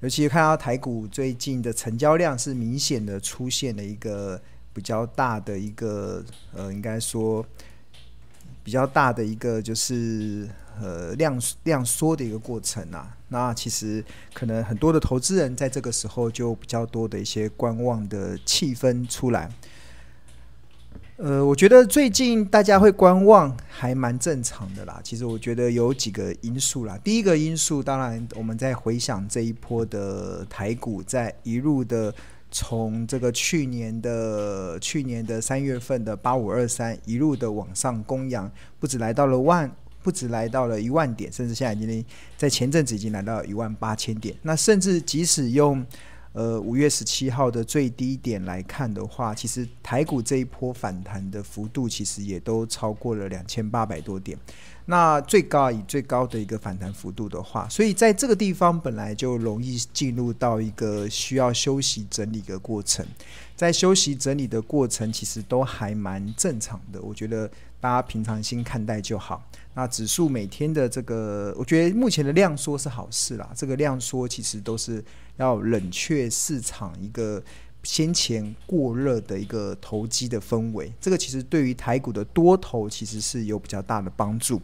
尤其看到台股最近的成交量是明显的出现了一个比较大的一个呃，应该说比较大的一个就是呃量量缩的一个过程啊。那其实可能很多的投资人在这个时候就比较多的一些观望的气氛出来。呃，我觉得最近大家会观望还蛮正常的啦。其实我觉得有几个因素啦。第一个因素，当然我们在回想这一波的台股，在一路的从这个去年的去年的三月份的八五二三一路的往上攻扬，不止来到了万，不止来到了一万点，甚至现在已经在前阵子已经来到了一万八千点。那甚至即使用呃，五月十七号的最低点来看的话，其实台股这一波反弹的幅度，其实也都超过了两千八百多点。那最高以最高的一个反弹幅度的话，所以在这个地方本来就容易进入到一个需要休息整理的过程。在休息整理的过程，其实都还蛮正常的。我觉得大家平常心看待就好。那指数每天的这个，我觉得目前的量缩是好事啦。这个量缩其实都是要冷却市场一个先前过热的一个投机的氛围。这个其实对于台股的多头其实是有比较大的帮助。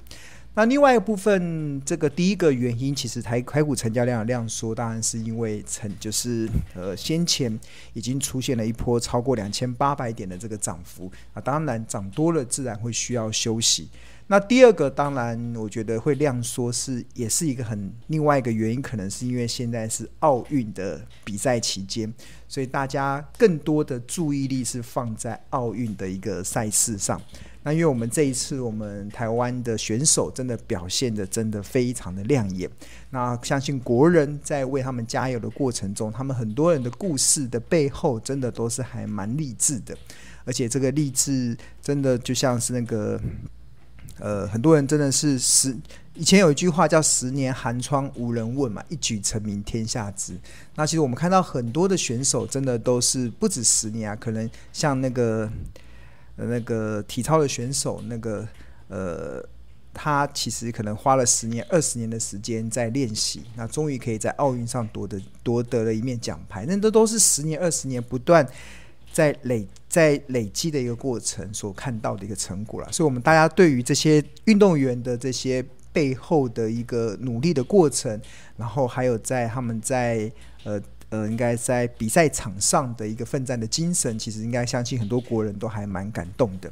那另外一部分，这个第一个原因，其实台台股成交量的量缩，当然是因为成就是呃先前已经出现了一波超过两千八百点的这个涨幅啊，当然涨多了自然会需要休息。那第二个，当然，我觉得会量缩是也是一个很另外一个原因，可能是因为现在是奥运的比赛期间，所以大家更多的注意力是放在奥运的一个赛事上。那因为我们这一次，我们台湾的选手真的表现得真的非常的亮眼。那相信国人在为他们加油的过程中，他们很多人的故事的背后，真的都是还蛮励志的，而且这个励志真的就像是那个。呃，很多人真的是十以前有一句话叫“十年寒窗无人问”嘛，一举成名天下知。那其实我们看到很多的选手，真的都是不止十年啊，可能像那个那个体操的选手，那个呃，他其实可能花了十年、二十年的时间在练习，那终于可以在奥运上夺得夺得了一面奖牌。那这都是十年、二十年不断。在累在累积的一个过程所看到的一个成果了，所以我们大家对于这些运动员的这些背后的一个努力的过程，然后还有在他们在呃呃应该在比赛场上的一个奋战的精神，其实应该相信很多国人都还蛮感动的。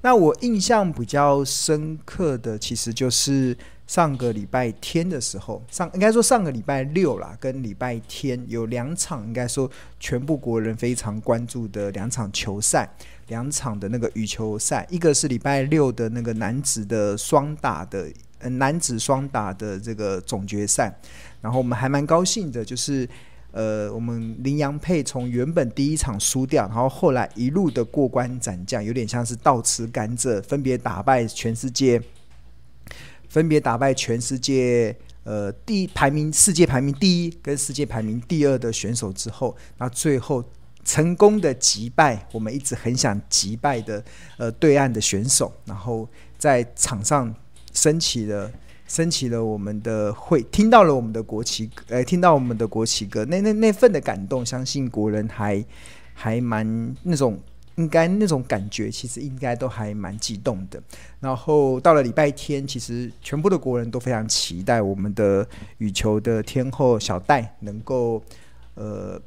那我印象比较深刻的，其实就是。上个礼拜天的时候，上应该说上个礼拜六啦，跟礼拜天有两场，应该说全部国人非常关注的两场球赛，两场的那个羽球赛，一个是礼拜六的那个男子的双打的，呃，男子双打的这个总决赛，然后我们还蛮高兴的，就是呃，我们麟洋配从原本第一场输掉，然后后来一路的过关斩将，有点像是倒吃甘蔗，分别打败全世界。分别打败全世界呃第排名世界排名第一跟世界排名第二的选手之后，那最后成功的击败我们一直很想击败的呃对岸的选手，然后在场上升起了升起了我们的会听到了我们的国旗，呃听到我们的国旗歌，那那那份的感动，相信国人还还蛮那种。应该那种感觉，其实应该都还蛮激动的。然后到了礼拜天，其实全部的国人都非常期待我们的羽球的天后小戴能够呃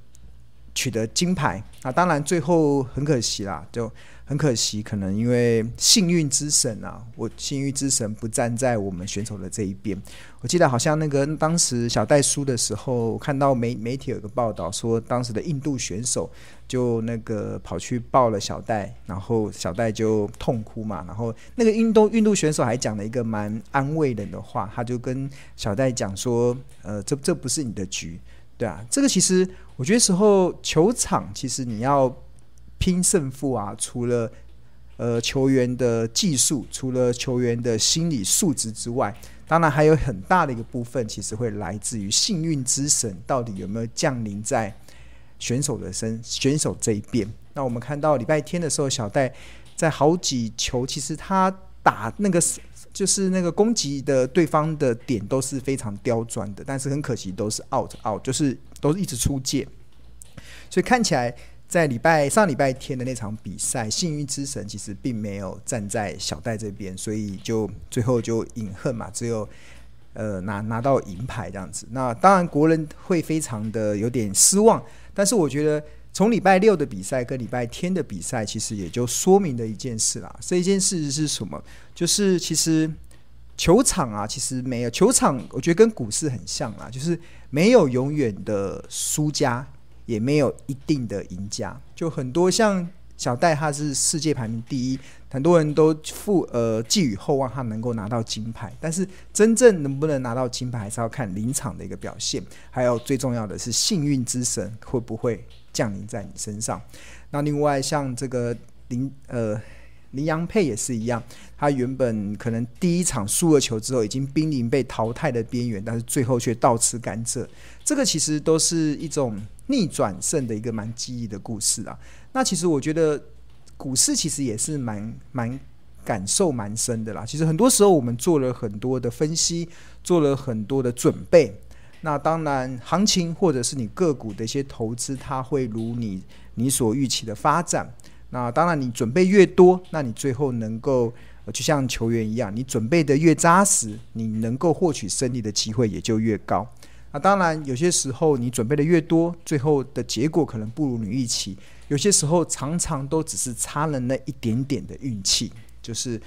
取得金牌。那当然最后很可惜啦，就。很可惜，可能因为幸运之神啊，我幸运之神不站在我们选手的这一边。我记得好像那个当时小戴输的时候，我看到媒媒体有个报道说，当时的印度选手就那个跑去抱了小戴，然后小戴就痛哭嘛。然后那个运动运动选手还讲了一个蛮安慰人的话，他就跟小戴讲说：“呃，这这不是你的局，对啊。”这个其实我觉得时候球场其实你要。拼胜负啊，除了呃球员的技术，除了球员的心理素质之外，当然还有很大的一个部分，其实会来自于幸运之神到底有没有降临在选手的身选手这一边。那我们看到礼拜天的时候，小戴在好几球，其实他打那个就是那个攻击的对方的点都是非常刁钻的，但是很可惜都是 out out，就是都是一直出界，所以看起来在礼拜上礼拜天的那场比赛，幸运之神其实并没有站在小戴这边，所以就最后就饮恨嘛，只有呃拿拿到银牌这样子。那当然国人会非常的有点失望，但是我觉得。从礼拜六的比赛跟礼拜天的比赛，其实也就说明了一件事啦。这一件事是什么？就是其实球场啊，其实没有球场，我觉得跟股市很像啦，就是没有永远的输家，也没有一定的赢家。就很多像小戴，他是世界排名第一，很多人都负呃寄予厚望，他能够拿到金牌。但是真正能不能拿到金牌，还是要看临场的一个表现，还有最重要的是幸运之神会不会降临在你身上。那另外像这个林呃林洋佩也是一样，他原本可能第一场输了球之后，已经濒临被淘汰的边缘，但是最后却倒吃甘蔗。这个其实都是一种逆转胜的一个蛮记忆的故事啊。那其实我觉得股市其实也是蛮蛮感受蛮深的啦。其实很多时候我们做了很多的分析，做了很多的准备。那当然，行情或者是你个股的一些投资，它会如你你所预期的发展。那当然，你准备越多，那你最后能够就像球员一样，你准备的越扎实，你能够获取胜利的机会也就越高。那当然，有些时候你准备的越多，最后的结果可能不如你预期。有些时候常常都只是差了那一点点的运气，就是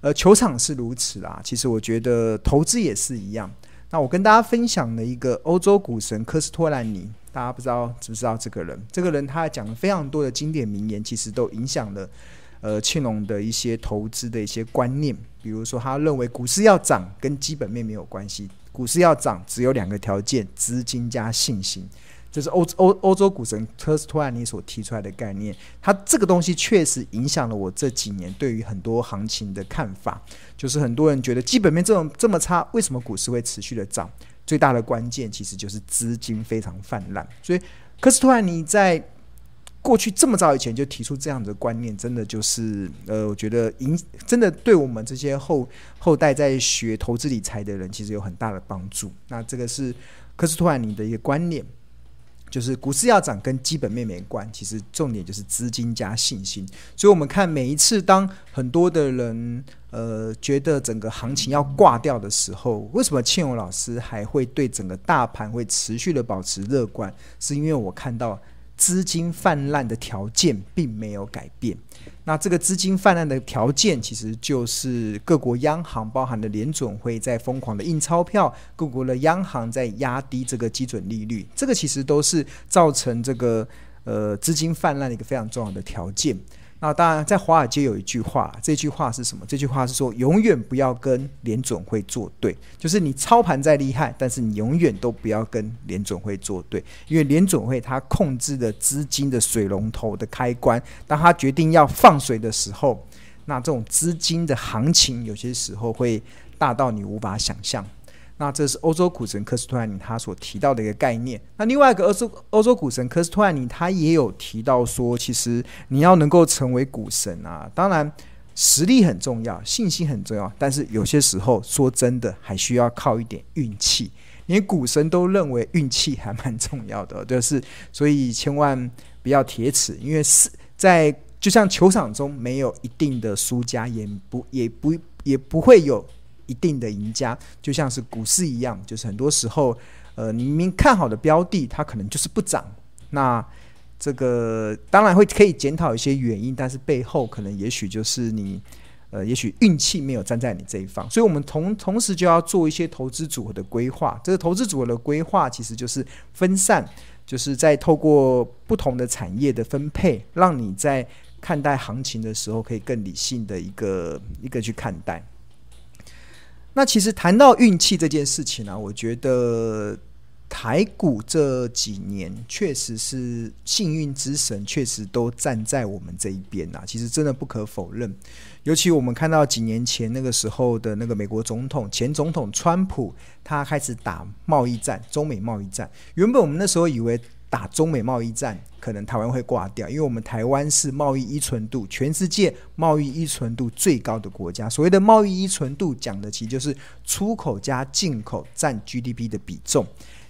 呃，球场是如此啦。其实我觉得投资也是一样。那我跟大家分享了一个欧洲股神科斯托兰尼，大家不知道知不知道这个人？这个人他讲了非常多的经典名言，其实都影响了呃庆隆的一些投资的一些观念。比如说，他认为股市要涨跟基本面没有关系，股市要涨只有两个条件：资金加信心。就是欧欧欧洲股神科斯托兰尼所提出来的概念，他这个东西确实影响了我这几年对于很多行情的看法。就是很多人觉得基本面这种这么差，为什么股市会持续的涨？最大的关键其实就是资金非常泛滥。所以科斯托兰尼在过去这么早以前就提出这样的观念，真的就是呃，我觉得影真的对我们这些后后代在学投资理财的人，其实有很大的帮助。那这个是科斯托兰尼的一个观念。就是股市要涨跟基本面没关，其实重点就是资金加信心。所以，我们看每一次当很多的人呃觉得整个行情要挂掉的时候，为什么庆荣老师还会对整个大盘会持续的保持乐观？是因为我看到。资金泛滥的条件并没有改变，那这个资金泛滥的条件其实就是各国央行，包含的联准会在疯狂的印钞票，各国的央行在压低这个基准利率，这个其实都是造成这个呃资金泛滥的一个非常重要的条件。那当然，在华尔街有一句话，这句话是什么？这句话是说，永远不要跟联准会作对。就是你操盘再厉害，但是你永远都不要跟联准会作对，因为联准会它控制的资金的水龙头的开关，当它决定要放水的时候，那这种资金的行情有些时候会大到你无法想象。那这是欧洲股神科斯托兰尼他所提到的一个概念。那另外一个欧洲欧洲股神科斯托兰尼他也有提到说，其实你要能够成为股神啊，当然实力很重要，信心很重要，但是有些时候说真的还需要靠一点运气。连股神都认为运气还蛮重要的，就是所以千万不要铁齿，因为是在就像球场中没有一定的输家，也不也不也不会有。一定的赢家，就像是股市一样，就是很多时候，呃，你明明看好的标的，它可能就是不涨。那这个当然会可以检讨一些原因，但是背后可能也许就是你，呃，也许运气没有站在你这一方。所以，我们同同时就要做一些投资组合的规划。这个投资组合的规划其实就是分散，就是在透过不同的产业的分配，让你在看待行情的时候，可以更理性的一个一个去看待。那其实谈到运气这件事情呢、啊，我觉得台股这几年确实是幸运之神，确实都站在我们这一边啊。其实真的不可否认，尤其我们看到几年前那个时候的那个美国总统前总统川普，他开始打贸易战，中美贸易战。原本我们那时候以为打中美贸易战，可能台湾会挂掉，因为我们台湾是贸易依存度全世界贸易依存度最高的国家。所谓的贸易依存度，讲的其实就是出口加进口占 GDP 的比重。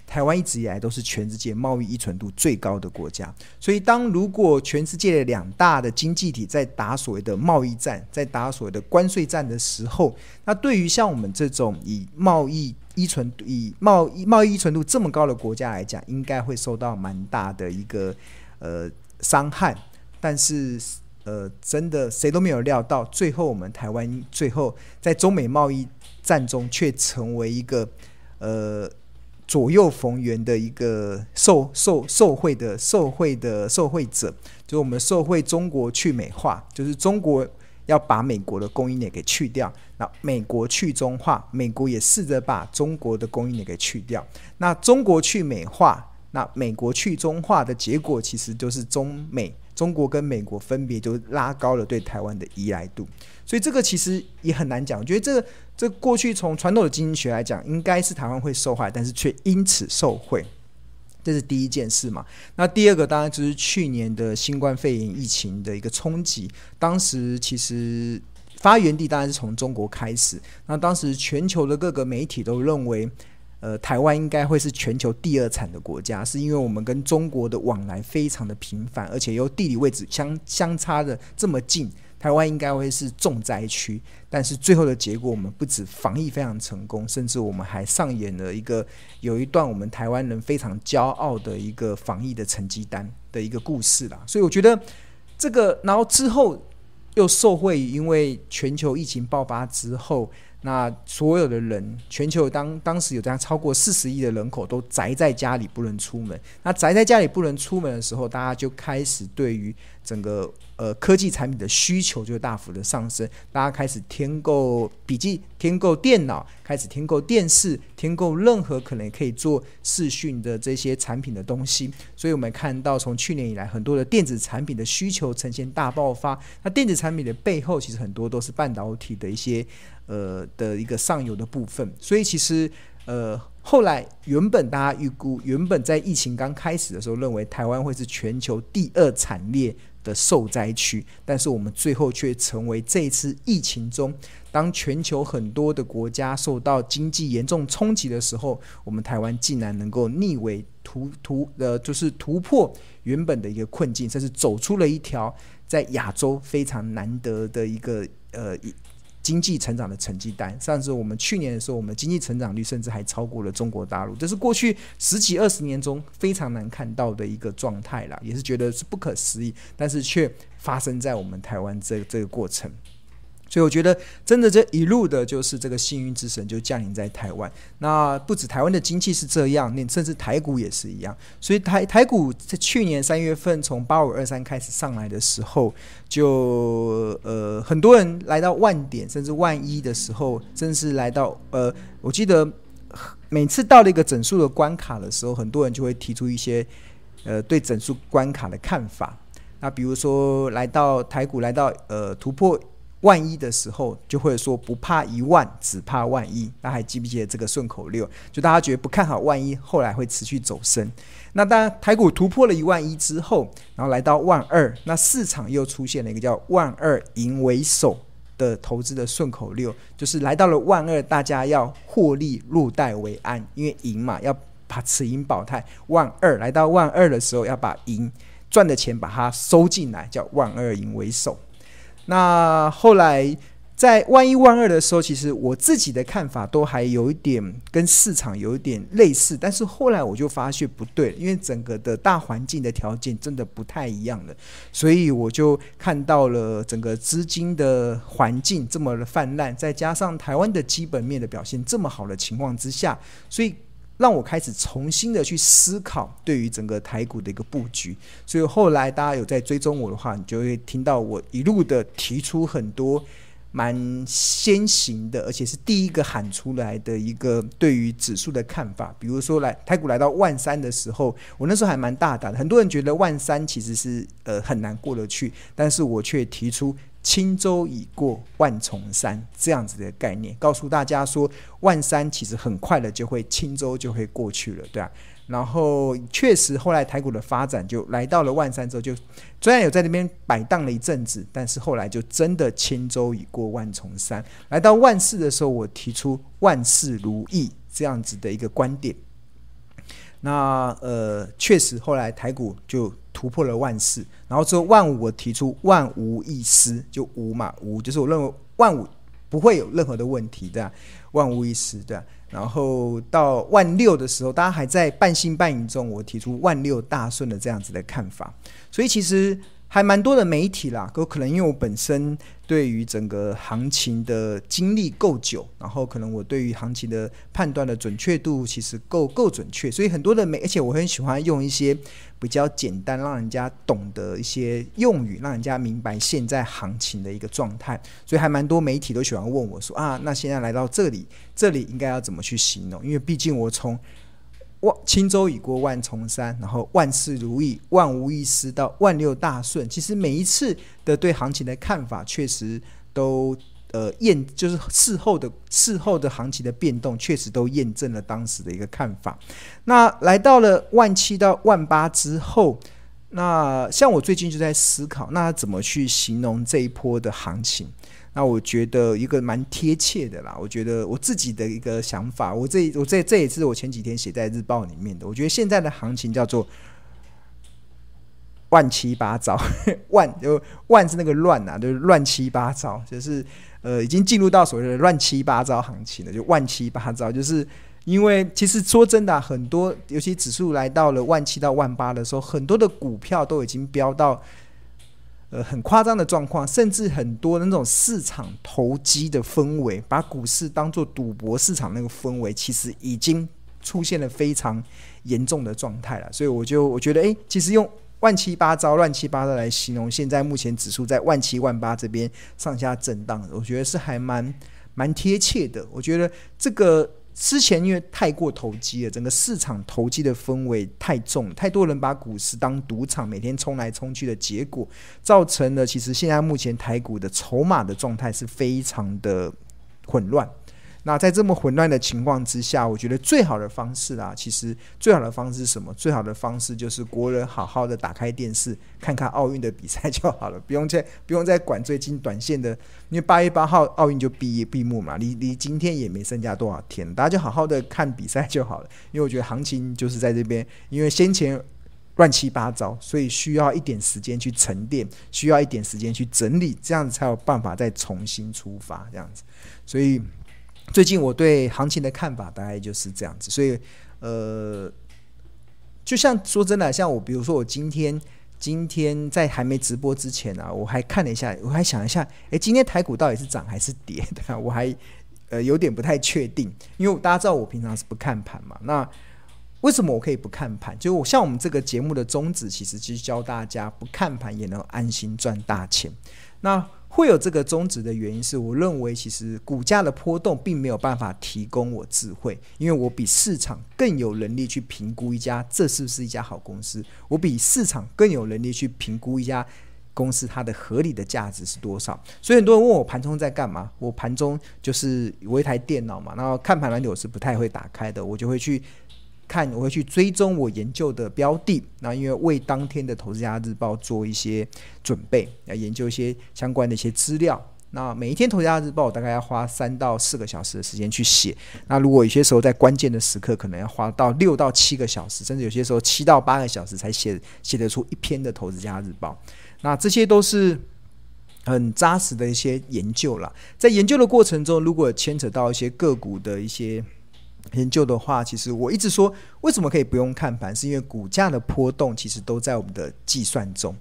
台湾一直以来都是全世界贸易依存度最高的国家，所以当如果全世界的两大的经济体在打所谓的贸易战，在打所谓的关税战的时候，那对于像我们这种以贸易依存、以贸易贸易依存度这么高的国家来讲，应该会受到蛮大的一个呃伤害。但是呃，真的谁都没有料到，最后我们台湾最后在中美贸易战中却成为一个呃。左右逢源的一个受受受贿的受贿的受贿者，就是我们受贿中国去美化，就是中国要把美国的供应链给去掉，那美国去中化，美国也试着把中国的供应链给去掉。那中国去美化，那美国去中化的结果，其实就是中美中国跟美国分别就拉高了对台湾的依赖度。所以这个其实也很难讲，我觉得这。这过去从传统的经济学来讲，应该是台湾会受害，但是却因此受惠，这是第一件事嘛。那第二个当然就是去年的新冠肺炎疫情的一个冲击。当时其实发源地当然是从中国开始。那当时全球的各个媒体都认为，呃，台湾应该会是全球第二惨的国家，是因为我们跟中国的往来非常的频繁，而且又地理位置相相差的这么近。台湾应该会是重灾区，但是最后的结果，我们不止防疫非常成功，甚至我们还上演了一个有一段我们台湾人非常骄傲的一个防疫的成绩单的一个故事啦。所以我觉得这个，然后之后又受惠，因为全球疫情爆发之后。那所有的人，全球当当时有这样超过四十亿的人口都宅在家里不能出门。那宅在家里不能出门的时候，大家就开始对于整个呃科技产品的需求就大幅的上升。大家开始添购笔记、添购电脑，开始添购电视、添购任何可能可以做视讯的这些产品的东西。所以我们看到从去年以来，很多的电子产品的需求呈现大爆发。那电子产品的背后，其实很多都是半导体的一些。呃的一个上游的部分，所以其实呃后来原本大家预估，原本在疫情刚开始的时候，认为台湾会是全球第二惨烈的受灾区，但是我们最后却成为这一次疫情中，当全球很多的国家受到经济严重冲击的时候，我们台湾竟然能够逆为突突呃，就是突破原本的一个困境，甚至走出了一条在亚洲非常难得的一个呃一。经济成长的成绩单，上次我们去年的时候，我们的经济成长率甚至还超过了中国大陆，这是过去十几二十年中非常难看到的一个状态了，也是觉得是不可思议，但是却发生在我们台湾这这个过程。所以我觉得，真的这一路的，就是这个幸运之神就降临在台湾。那不止台湾的经济是这样，那甚至台股也是一样。所以台台股在去年三月份从八五二三开始上来的时候，就呃很多人来到万点甚至万一的时候，甚至来到呃，我记得每次到了一个整数的关卡的时候，很多人就会提出一些呃对整数关卡的看法。那比如说来到台股来到呃突破。万一的时候，就会说不怕一万，只怕万一。大家还记不记得这个顺口溜？就大家觉得不看好万一，后来会持续走升。那当然，台股突破了一万一之后，然后来到万二，那市场又出现了一个叫“万二赢为首”的投资的顺口溜，就是来到了万二，大家要获利入袋为安，因为赢嘛，要把持盈保泰。万二来到万二的时候，要把赢赚的钱把它收进来，叫“万二赢为首”。那后来在万一万二的时候，其实我自己的看法都还有一点跟市场有一点类似，但是后来我就发现不对，因为整个的大环境的条件真的不太一样了，所以我就看到了整个资金的环境这么的泛滥，再加上台湾的基本面的表现这么好的情况之下，所以。让我开始重新的去思考对于整个台股的一个布局，所以后来大家有在追踪我的话，你就会听到我一路的提出很多蛮先行的，而且是第一个喊出来的一个对于指数的看法。比如说来台股来到万三的时候，我那时候还蛮大胆的，很多人觉得万三其实是呃很难过得去，但是我却提出。轻舟已过万重山，这样子的概念，告诉大家说，万山其实很快的就会轻舟就会过去了，对啊。然后确实后来台股的发展就来到了万山之后，就虽然有在那边摆荡了一阵子，但是后来就真的轻舟已过万重山。来到万事的时候，我提出万事如意这样子的一个观点。那呃，确实后来台股就突破了万四，然后之后万五我提出万无一失，就无嘛无，就是我认为万五不会有任何的问题的，万无一失的。然后到万六的时候，大家还在半信半疑中，我提出万六大顺的这样子的看法，所以其实。还蛮多的媒体啦，都可能因为我本身对于整个行情的经历够久，然后可能我对于行情的判断的准确度其实够够准确，所以很多的媒，而且我很喜欢用一些比较简单，让人家懂得一些用语，让人家明白现在行情的一个状态，所以还蛮多媒体都喜欢问我说啊，那现在来到这里，这里应该要怎么去形容？因为毕竟我从万轻舟已过万重山，然后万事如意，万无一失到万六大顺。其实每一次的对行情的看法，确实都呃验，就是事后的事后的行情的变动，确实都验证了当时的一个看法。那来到了万七到万八之后，那像我最近就在思考，那怎么去形容这一波的行情？那我觉得一个蛮贴切的啦，我觉得我自己的一个想法，我这我这这也是我前几天写在日报里面的。我觉得现在的行情叫做乱七八糟，万就万是那个乱啊，就是乱七八糟，就是呃已经进入到所谓的乱七八糟行情了，就万七八糟，就是因为其实说真的，很多尤其指数来到了万七到万八的时候，很多的股票都已经飙到。呃，很夸张的状况，甚至很多那种市场投机的氛围，把股市当作赌博市场那个氛围，其实已经出现了非常严重的状态了。所以我就我觉得，诶，其实用乱七八糟、乱七八糟来形容现在目前指数在万七万八这边上下震荡，我觉得是还蛮蛮贴切的。我觉得这个。之前因为太过投机了，整个市场投机的氛围太重，太多人把股市当赌场，每天冲来冲去的结果，造成了其实现在目前台股的筹码的状态是非常的混乱。那在这么混乱的情况之下，我觉得最好的方式啊，其实最好的方式是什么？最好的方式就是国人好好的打开电视，看看奥运的比赛就好了，不用再不用再管最近短线的，因为八月八号奥运就闭闭幕嘛，离离今天也没剩下多少天，大家就好好的看比赛就好了。因为我觉得行情就是在这边，因为先前乱七八糟，所以需要一点时间去沉淀，需要一点时间去整理，这样子才有办法再重新出发，这样子，所以。最近我对行情的看法大概就是这样子，所以呃，就像说真的，像我，比如说我今天今天在还没直播之前啊，我还看了一下，我还想一下，诶，今天台股到底是涨还是跌的？我还呃有点不太确定，因为大家知道我平常是不看盘嘛。那为什么我可以不看盘？就我像我们这个节目的宗旨，其实就是教大家不看盘也能安心赚大钱。那会有这个宗旨的原因是，我认为其实股价的波动并没有办法提供我智慧，因为我比市场更有能力去评估一家这是不是一家好公司，我比市场更有能力去评估一家公司它的合理的价值是多少。所以很多人问我盘中在干嘛，我盘中就是我一台电脑嘛，然后看盘软体我是不太会打开的，我就会去。看，我会去追踪我研究的标的，那因为为当天的《投资家日报》做一些准备，要研究一些相关的一些资料。那每一天《投资家日报》大概要花三到四个小时的时间去写。那如果有些时候在关键的时刻，可能要花到六到七个小时，甚至有些时候七到八个小时才写写得出一篇的《投资家日报》。那这些都是很扎实的一些研究了。在研究的过程中，如果牵扯到一些个股的一些。研究的话，其实我一直说，为什么可以不用看盘？是因为股价的波动其实都在我们的计算中。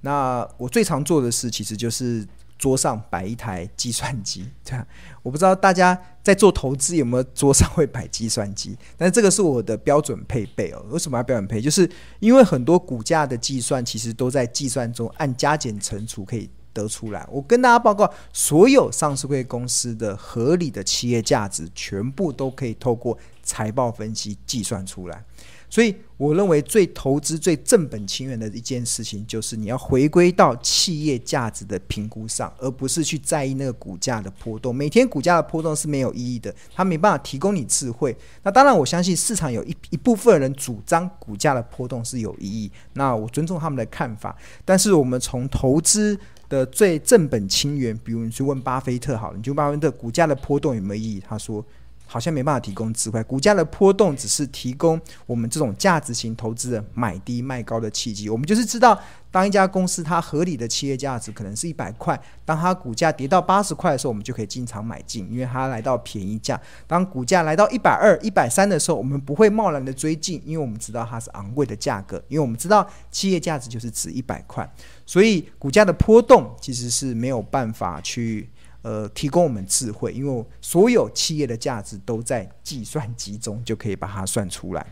那我最常做的事，其实就是桌上摆一台计算机。这样，我不知道大家在做投资有没有桌上会摆计算机，但这个是我的标准配备哦。为什么要标准配？就是因为很多股价的计算，其实都在计算中按加减乘除可以得出来。我跟大家报告，所有上市会公司的合理的企业价值，全部都可以透过财报分析计算出来。所以，我认为最投资最正本清源的一件事情，就是你要回归到企业价值的评估上，而不是去在意那个股价的波动。每天股价的波动是没有意义的，它没办法提供你智慧。那当然，我相信市场有一 一部分人主张股价的波动是有意义，那我尊重他们的看法。但是，我们从投资的最正本清源，比如你去问巴菲特好了，你就巴菲特股价的波动有没有意义？他说。好像没办法提供智慧，股价的波动只是提供我们这种价值型投资人买低卖高的契机。我们就是知道，当一家公司它合理的企业价值可能是一百块，当它股价跌到八十块的时候，我们就可以进场买进，因为它来到便宜价。当股价来到一百二、一百三的时候，我们不会贸然的追进，因为我们知道它是昂贵的价格，因为我们知道企业价值就是值一百块，所以股价的波动其实是没有办法去。呃，提供我们智慧，因为所有企业的价值都在计算机中，就可以把它算出来，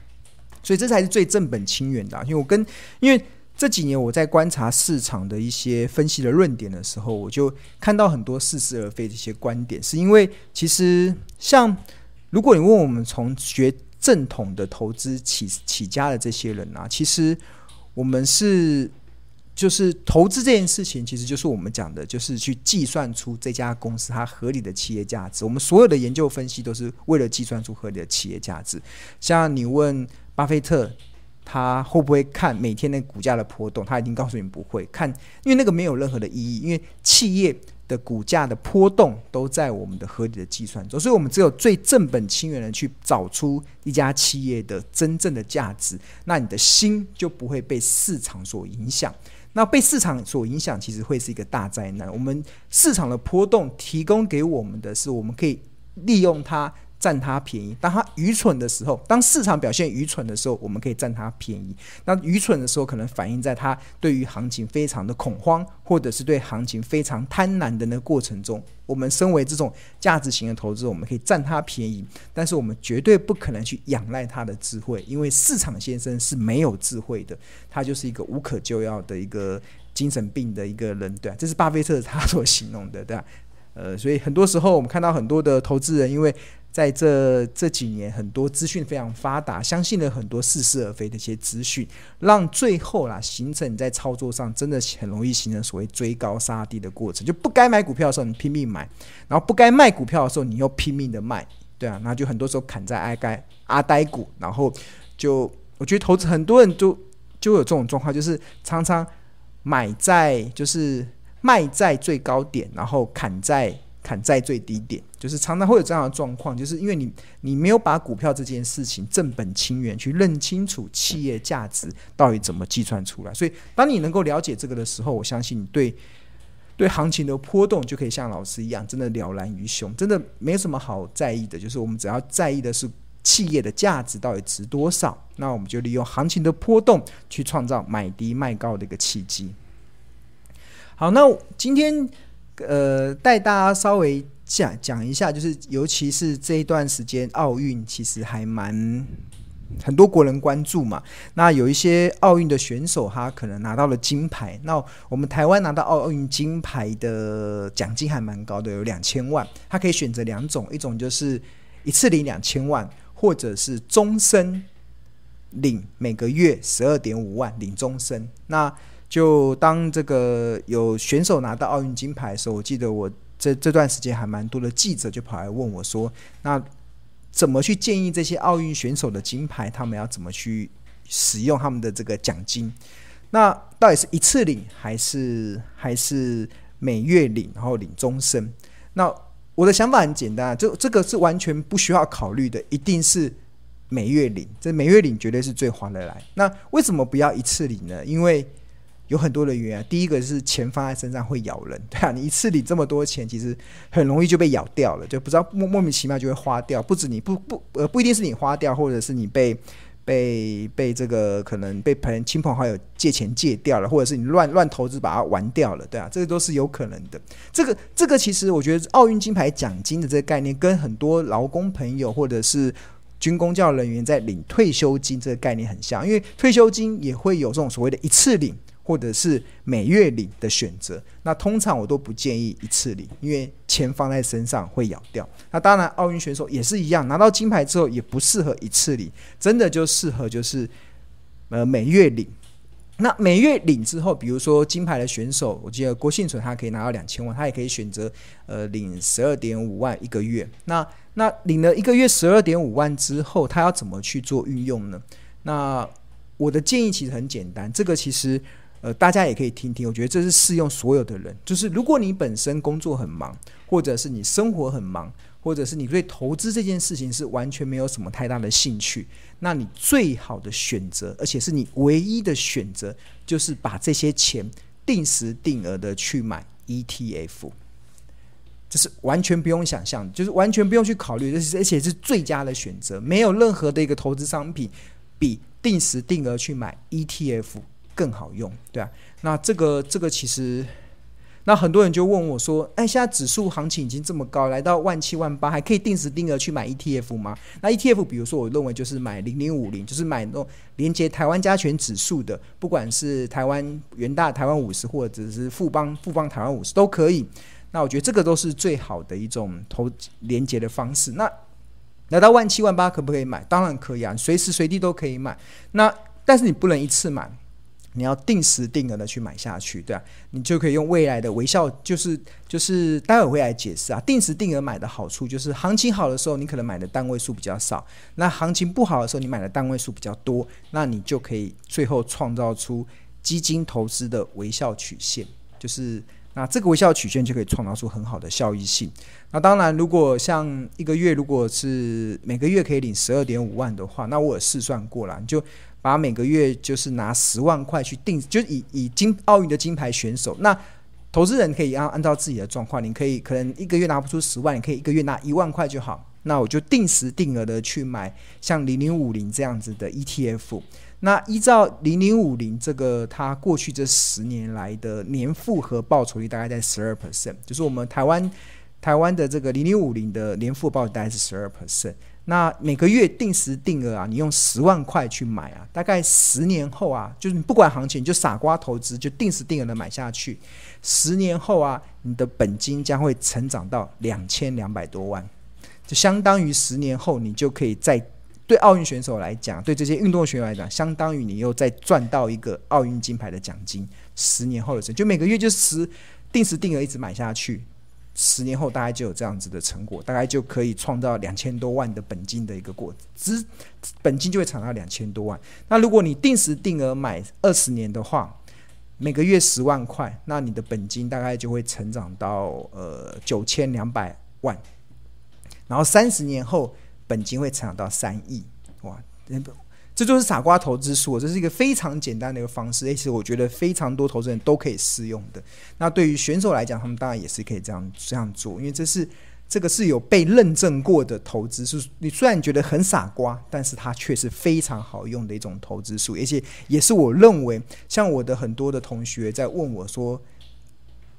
所以这才是最正本清源的。因为我跟因为这几年我在观察市场的一些分析的论点的时候，我就看到很多似是而非的一些观点，是因为其实像如果你问我们从学正统的投资起起家的这些人啊，其实我们是。就是投资这件事情，其实就是我们讲的，就是去计算出这家公司它合理的企业价值。我们所有的研究分析都是为了计算出合理的企业价值。像你问巴菲特，他会不会看每天的股价的波动？他已经告诉你不会看，因为那个没有任何的意义。因为企业的股价的波动都在我们的合理的计算中，所以我们只有最正本清源的去找出一家企业的真正的价值，那你的心就不会被市场所影响。那被市场所影响，其实会是一个大灾难。我们市场的波动提供给我们的是，我们可以利用它。占他便宜，当他愚蠢的时候，当市场表现愚蠢的时候，我们可以占他便宜。那愚蠢的时候，可能反映在他对于行情非常的恐慌，或者是对行情非常贪婪的那个过程中。我们身为这种价值型的投资，我们可以占他便宜，但是我们绝对不可能去仰赖他的智慧，因为市场先生是没有智慧的，他就是一个无可救药的一个精神病的一个人，对啊，这是巴菲特他所形容的，对啊，呃，所以很多时候我们看到很多的投资人，因为在这这几年，很多资讯非常发达，相信了很多似是而非的一些资讯，让最后啦形成你在操作上真的很容易形成所谓追高杀低的过程，就不该买股票的时候你拼命买，然后不该卖股票的时候你又拼命的卖，对啊，那就很多时候砍在阿该阿呆股，然后就我觉得投资很多人就就有这种状况，就是常常买在就是卖在最高点，然后砍在。砍在最低点，就是常常会有这样的状况，就是因为你你没有把股票这件事情正本清源去认清楚企业价值到底怎么计算出来，所以当你能够了解这个的时候，我相信你对对行情的波动就可以像老师一样，真的了然于胸，真的没什么好在意的，就是我们只要在意的是企业的价值到底值多少，那我们就利用行情的波动去创造买低卖高的一个契机。好，那今天。呃，带大家稍微讲讲一下，就是尤其是这一段时间，奥运其实还蛮很多国人关注嘛。那有一些奥运的选手，他可能拿到了金牌。那我们台湾拿到奥运金牌的奖金还蛮高的，有两千万。他可以选择两种，一种就是一次领两千万，或者是终身领每个月十二点五万，领终身。那就当这个有选手拿到奥运金牌的时候，我记得我这这段时间还蛮多的记者就跑来问我说：“那怎么去建议这些奥运选手的金牌，他们要怎么去使用他们的这个奖金？那到底是一次领，还是还是每月领，然后领终身？那我的想法很简单，这这个是完全不需要考虑的，一定是每月领。这每月领绝对是最划得来。那为什么不要一次领呢？因为有很多的原因，第一个是钱放在身上会咬人，对啊，你一次领这么多钱，其实很容易就被咬掉了，就不知道莫莫名其妙就会花掉。不止你不不呃不一定是你花掉，或者是你被被被这个可能被朋亲朋好友借钱借掉了，或者是你乱乱投资把它玩掉了，对啊，这个都是有可能的。这个这个其实我觉得奥运金牌奖金的这个概念，跟很多劳工朋友或者是军公教人员在领退休金这个概念很像，因为退休金也会有这种所谓的一次领。或者是每月领的选择。那通常我都不建议一次领，因为钱放在身上会咬掉。那当然，奥运选手也是一样，拿到金牌之后也不适合一次领，真的就适合就是呃每月领。那每月领之后，比如说金牌的选手，我记得郭婞淳他可以拿到两千万，他也可以选择呃领十二点五万一个月。那那领了一个月十二点五万之后，他要怎么去做运用呢？那我的建议其实很简单，这个其实呃大家也可以听听，我觉得这是适用所有的人，就是如果你本身工作很忙，或者是你生活很忙。或者是你对投资这件事情是完全没有什么太大的兴趣，那你最好的选择，而且是你唯一的选择，就是把这些钱定时定额的去买 ETF，这是完全不用想象，就是完全不用去考虑，而且是最佳的选择，没有任何的一个投资商品比定时定额去买 ETF 更好用，对啊，那这个这个其实。那很多人就问我说：“哎，现在指数行情已经这么高，来到万七万八，还可以定时定额去买 ETF 吗？”那 ETF，比如说，我认为就是买零零五零，就是买那种连接台湾加权指数的，不管是台湾元大台湾五十，或者是富邦富邦台湾五十都可以。那我觉得这个都是最好的一种投连接的方式。那来到万七万八可不可以买？当然可以啊，随时随地都可以买。那但是你不能一次买。你要定时定额的去买下去，对啊，你就可以用未来的微笑，就是就是待会会来解释啊。定时定额买的好处就是，行情好的时候你可能买的单位数比较少，那行情不好的时候你买的单位数比较多，那你就可以最后创造出基金投资的微笑曲线，就是那这个微笑曲线就可以创造出很好的效益性。那当然，如果像一个月如果是每个月可以领十二点五万的话，那我有试算过了，你就。把每个月就是拿十万块去定，就以以金奥运的金牌选手，那投资人可以按按照自己的状况，你可以可能一个月拿不出十万，你可以一个月拿一万块就好。那我就定时定额的去买像零零五零这样子的 ETF。那依照零零五零这个，它过去这十年来的年复合报酬率大概在十二 percent，就是我们台湾台湾的这个零零五零的年复报酬大概是十二 percent。那每个月定时定额啊，你用十万块去买啊，大概十年后啊，就是你不管行情，就傻瓜投资，就定时定额的买下去，十年后啊，你的本金将会成长到两千两百多万，就相当于十年后你就可以在对奥运选手来讲，对这些运动选手来讲，相当于你又再赚到一个奥运金牌的奖金。十年后的事，就每个月就十定时定额一直买下去。十年后大概就有这样子的成果，大概就可以创造两千多万的本金的一个过，资本金就会涨到两千多万。那如果你定时定额买二十年的话，每个月十万块，那你的本金大概就会成长到呃九千两百万。然后三十年后，本金会成长到三亿，哇！这就是傻瓜投资术，这是一个非常简单的一个方式，而且我觉得非常多投资人都可以适用的。那对于选手来讲，他们当然也是可以这样这样做，因为这是这个是有被认证过的投资，术你虽然觉得很傻瓜，但是它却是非常好用的一种投资术，而且也是我认为，像我的很多的同学在问我说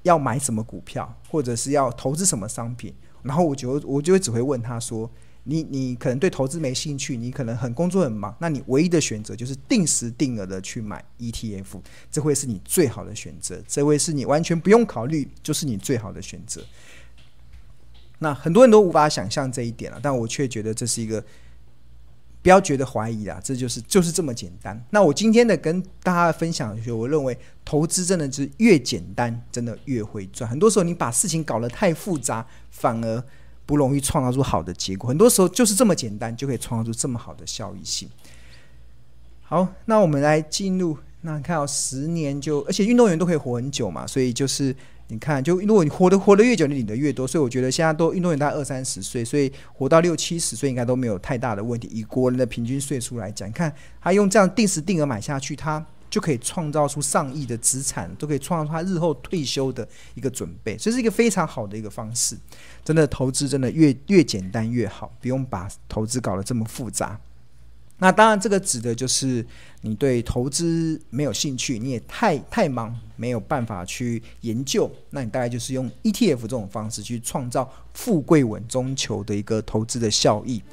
要买什么股票，或者是要投资什么商品，然后我就我就会只会问他说。你你可能对投资没兴趣，你可能很工作很忙，那你唯一的选择就是定时定额的去买 ETF，这会是你最好的选择，这会是你完全不用考虑，就是你最好的选择。那很多人都无法想象这一点了，但我却觉得这是一个，不要觉得怀疑啊，这就是就是这么简单。那我今天的跟大家分享的是，我认为投资真的是越简单，真的越会赚。很多时候你把事情搞得太复杂，反而。不容易创造出好的结果，很多时候就是这么简单，就可以创造出这么好的效益性。好，那我们来进入，那你看到十年就，而且运动员都可以活很久嘛，所以就是你看，就如果你活得活得越久，你领的越多，所以我觉得现在都运动员大概二三十岁，所以活到六七十岁应该都没有太大的问题。以国人的平均岁数来讲，你看他用这样定时定额买下去，他。就可以创造出上亿的资产，都可以创造出他日后退休的一个准备，这是一个非常好的一个方式。真的投资真的越越简单越好，不用把投资搞得这么复杂。那当然，这个指的就是你对投资没有兴趣，你也太太忙，没有办法去研究，那你大概就是用 ETF 这种方式去创造富贵稳中求的一个投资的效益。